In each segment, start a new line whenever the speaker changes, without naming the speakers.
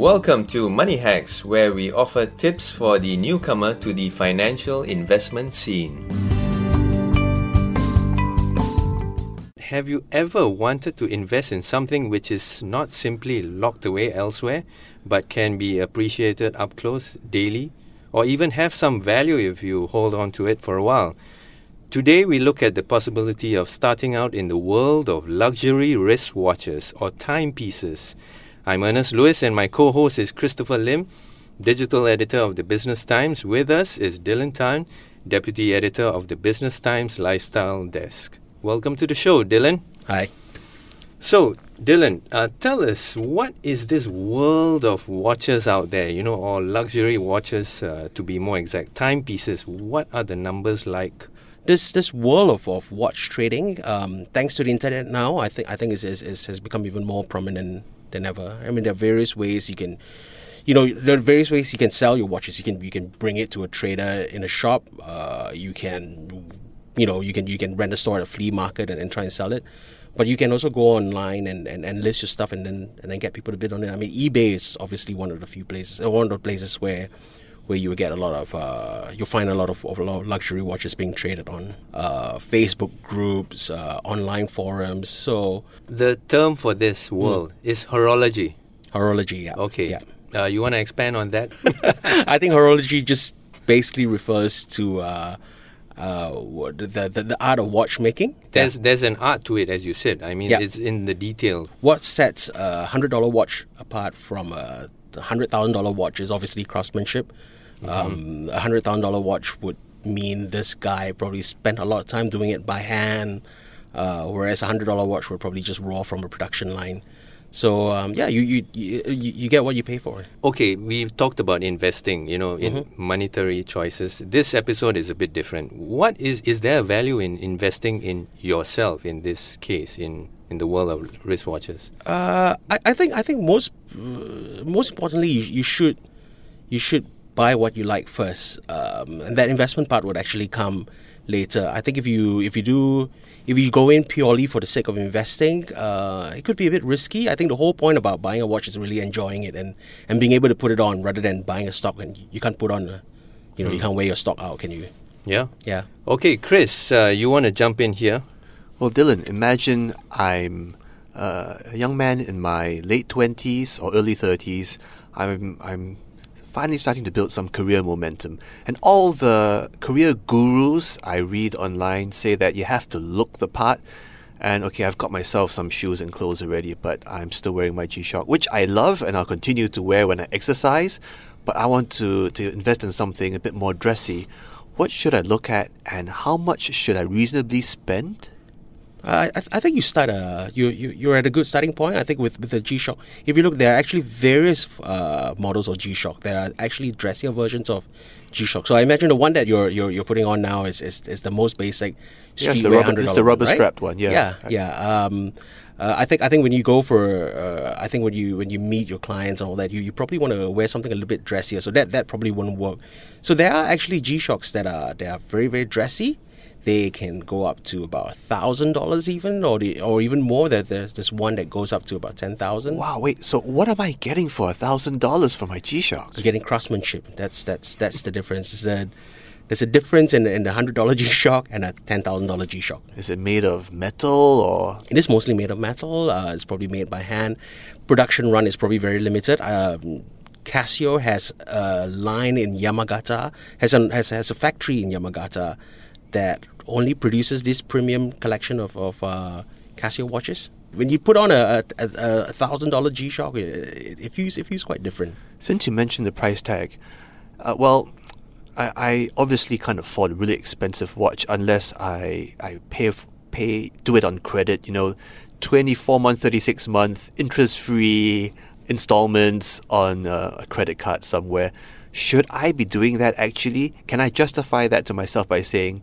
Welcome to Money Hacks, where we offer tips for the newcomer to the financial investment scene. Have you ever wanted to invest in something which is not simply locked away elsewhere, but can be appreciated up close daily, or even have some value if you hold on to it for a while? Today, we look at the possibility of starting out in the world of luxury wristwatches or timepieces. I'm Ernest Luis, and my co host is Christopher Lim, digital editor of the Business Times. With us is Dylan Tan, deputy editor of the Business Times Lifestyle Desk. Welcome to the show, Dylan.
Hi.
So, Dylan, uh, tell us what is this world of watches out there? You know, or luxury watches, uh, to be more exact, timepieces. What are the numbers like?
this this world of, of watch trading, um, thanks to the internet now, I think I think is, is, is, has become even more prominent than ever. I mean, there are various ways you can, you know, there are various ways you can sell your watches. You can you can bring it to a trader in a shop. Uh, you can, you know, you can you can rent a store at a flea market and, and try and sell it. But you can also go online and, and, and list your stuff and then and then get people to bid on it. I mean, eBay is obviously one of the few places, one of the places where where you get a lot of uh, you'll find a lot of, of, a lot of luxury watches being traded on uh, Facebook groups, uh, online forums. So
the term for this world mm. is horology.
Horology, yeah.
Okay.
Yeah.
Uh, you want to expand on that?
I think horology just basically refers to uh, uh, the, the, the art of watchmaking.
There's yeah. there's an art to it, as you said. I mean, yeah. it's in the detail.
What sets a hundred dollar watch apart from a hundred thousand dollar watch is obviously craftsmanship. Um, a hundred thousand dollar watch would mean this guy probably spent a lot of time doing it by hand, uh, whereas a hundred dollar watch would probably just raw from a production line. So um, yeah, you, you you you get what you pay for.
Okay, we've talked about investing, you know, in mm-hmm. monetary choices. This episode is a bit different. What is is there a value in investing in yourself in this case in in the world of wristwatches?
Uh, I, I think I think most uh, most importantly, you, you should you should buy what you like first, um, and that investment part would actually come later. I think if you if you do if you go in purely for the sake of investing, uh, it could be a bit risky. I think the whole point about buying a watch is really enjoying it and, and being able to put it on rather than buying a stock and you can't put on, a, you know, mm. you can't weigh your stock out, can you?
Yeah.
Yeah.
Okay, Chris, uh, you want to jump in here?
Well, Dylan, imagine I'm uh, a young man in my late twenties or early thirties. I'm I'm finally starting to build some career momentum. And all the career gurus I read online say that you have to look the part. And okay, I've got myself some shoes and clothes already, but I'm still wearing my G Shock, which I love and I'll continue to wear when I exercise. But I want to, to invest in something a bit more dressy. What should I look at and how much should I reasonably spend?
Uh, I, I think you start a you, you you're at a good starting point. I think with with the G Shock, if you look, there are actually various uh, models of G Shock. There are actually dressier versions of G Shock. So I imagine the one that you're you're, you're putting on now is, is, is the most basic
yes, the rubber, it's the rubber right? strapped one. Yeah,
yeah, yeah. Um, uh, I think I think when you go for uh, I think when you when you meet your clients and all that, you, you probably want to wear something a little bit dressier. So that that probably wouldn't work. So there are actually G Shocks that are they are very very dressy they can go up to about a thousand dollars even or the, or even more. That there's this one that goes up to about ten thousand.
Wow wait so what am i getting for a thousand dollars for my g-shock?
You're getting craftsmanship. That's that's that's the difference. Is that there's a difference in, in the hundred dollar g-shock and a ten thousand dollar g-shock.
Is it made of metal or?
It is mostly made of metal. Uh, it's probably made by hand. Production run is probably very limited. Um, Casio has a line in Yamagata, has, an, has, has a factory in Yamagata that only produces this premium collection of, of uh, Casio watches. When you put on a, a, thousand dollar G Shock, it, it, feels it feels quite different.
Since you mentioned the price tag, uh, well, I, I obviously can't afford a really expensive watch unless I I pay pay do it on credit. You know, twenty four month, thirty six month, interest free installments on a credit card somewhere. Should I be doing that actually? Can I justify that to myself by saying,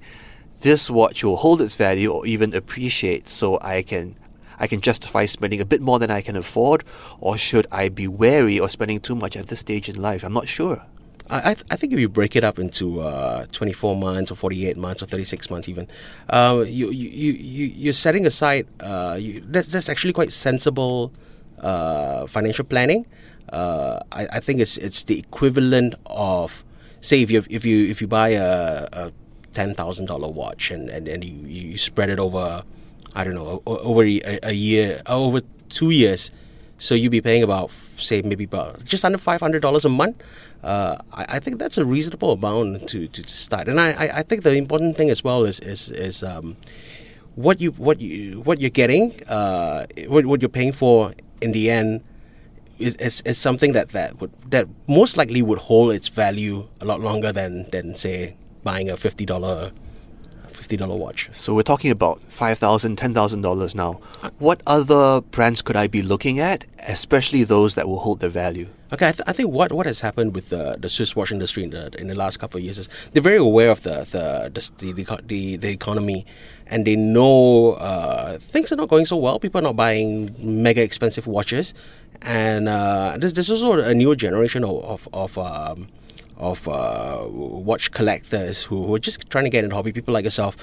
this watch will hold its value or even appreciate so I can I can justify spending a bit more than I can afford or should I be wary of spending too much at this stage in life? I'm not sure.
I, th- I think if you break it up into uh, 24 months or 48 months or 36 months even, uh, you, you, you, you're setting aside, uh, you, that's, that's actually quite sensible uh, financial planning. Uh, I, I think it's it's the equivalent of say if you if you if you buy a, a ten thousand dollar watch and, and, and you, you spread it over I don't know over a, a year over two years so you'd be paying about, say, maybe about just under five hundred dollars a month. Uh, I, I, think that's a reasonable amount to, to start. And I, I, I, think the important thing as well is is, is um, what you what you what you're getting, uh, what, what you're paying for in the end. Is, is, is something that, that would that most likely would hold its value a lot longer than, than say buying a fifty dollar $50 watch.
So we're talking about $5,000, $10,000 now. What other brands could I be looking at, especially those that will hold their value?
Okay, I, th- I think what, what has happened with the, the Swiss watch industry in the, in the last couple of years is they're very aware of the the, the, the, the, the economy and they know uh, things are not going so well. People are not buying mega expensive watches. And uh, there's, there's also a new generation of, of, of um, of uh, watch collectors who, who, are just trying to get into hobby, people like yourself.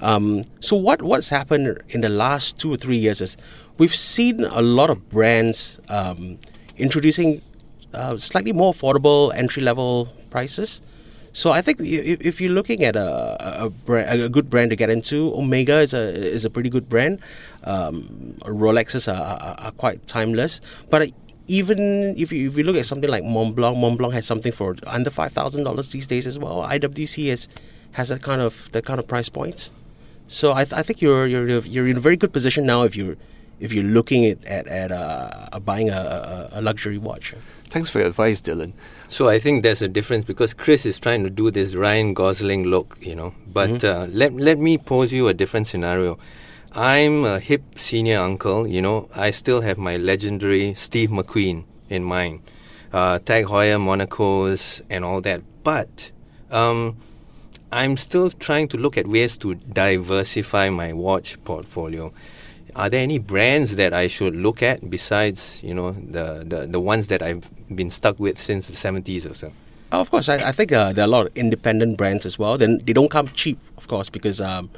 Um, so what what's happened in the last two or three years is we've seen a lot of brands um, introducing uh, slightly more affordable entry level prices. So I think if, you're looking at a a, brand, a, good brand to get into, Omega is a is a pretty good brand. Um, Rolexes are, are, are, quite timeless, but even if you, if you look at something like Montblanc, Montblanc has something for under five thousand dollars these days as well. IWC has has that kind of that kind of price points. So I, th- I think you're you're you're in a very good position now if you're if you're looking at at, at uh, buying a, a, luxury watch.
Thanks for your advice, Dylan.
So I think there's a difference because Chris is trying to do this Ryan Gosling look, you know. But mm-hmm. uh, let let me pose you a different scenario. I'm a hip senior uncle, you know, I still have my legendary Steve McQueen in mind, uh, Tag Heuer, Monacos, and all that. But um, I'm still trying to look at ways to diversify my watch portfolio. Are there any brands that I should look at besides, you know, the, the, the ones that I've been stuck with since the 70s or so?
Of course, I, I think uh, there are a lot of independent brands as well. Then they don't come cheap, of course, because um,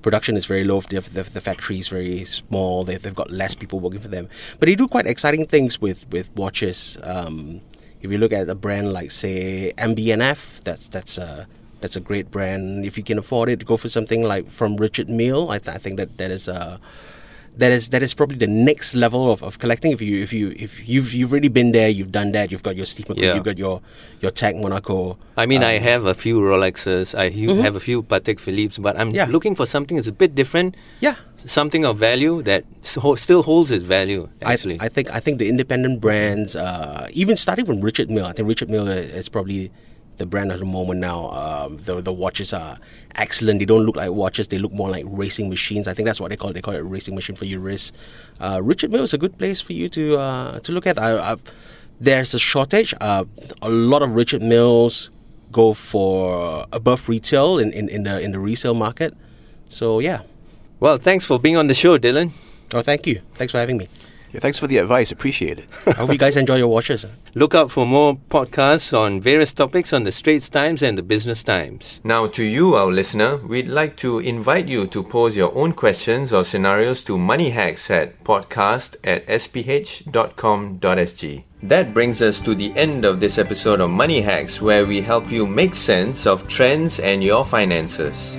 production is very low. The, the, the factory is very small. They've, they've got less people working for them. But they do quite exciting things with, with watches. Um, if you look at a brand like, say, MB&F, that's, that's, a, that's a great brand. If you can afford it, go for something like from Richard Mille. I, th- I think that that is a that is that is probably the next level of, of collecting. If you if you if you've you've really been there, you've done that. You've got your Steve McQueen, yeah. you've got your your Tag Monaco.
I mean, um, I have a few Rolexes. I mm-hmm. have a few Patek Philippe's, but I'm yeah. looking for something that's a bit different.
Yeah,
something of value that still holds its value. Actually,
I, I think I think the independent brands, uh, even starting from Richard Mille, I think Richard Mille is probably the brand at the moment now. Um, the the watches are excellent. They don't look like watches; they look more like racing machines. I think that's what they call it. They call it a racing machine for your wrist. Uh, Richard Mille is a good place for you to uh, to look at. I, there's a shortage. Uh, a lot of Richard Milles go for above retail in, in, in the in the resale market. So yeah.
Well, thanks for being on the show, Dylan.
Oh, thank you. Thanks for having me.
Yeah, thanks for the advice. Appreciate it.
I hope you guys enjoy your watches.
Look out for more podcasts on various topics on the Straits Times and the Business Times. Now, to you, our listener, we'd like to invite you to pose your own questions or scenarios to Money Hacks at podcast at sph.com.sg. That brings us to the end of this episode of Money Hacks, where we help you make sense of trends and your finances.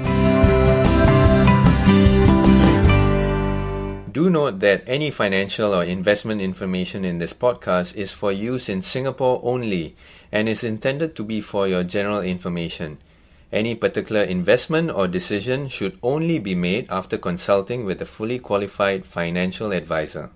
Do note that any financial or investment information in this podcast is for use in Singapore only and is intended to be for your general information. Any particular investment or decision should only be made after consulting with a fully qualified financial advisor.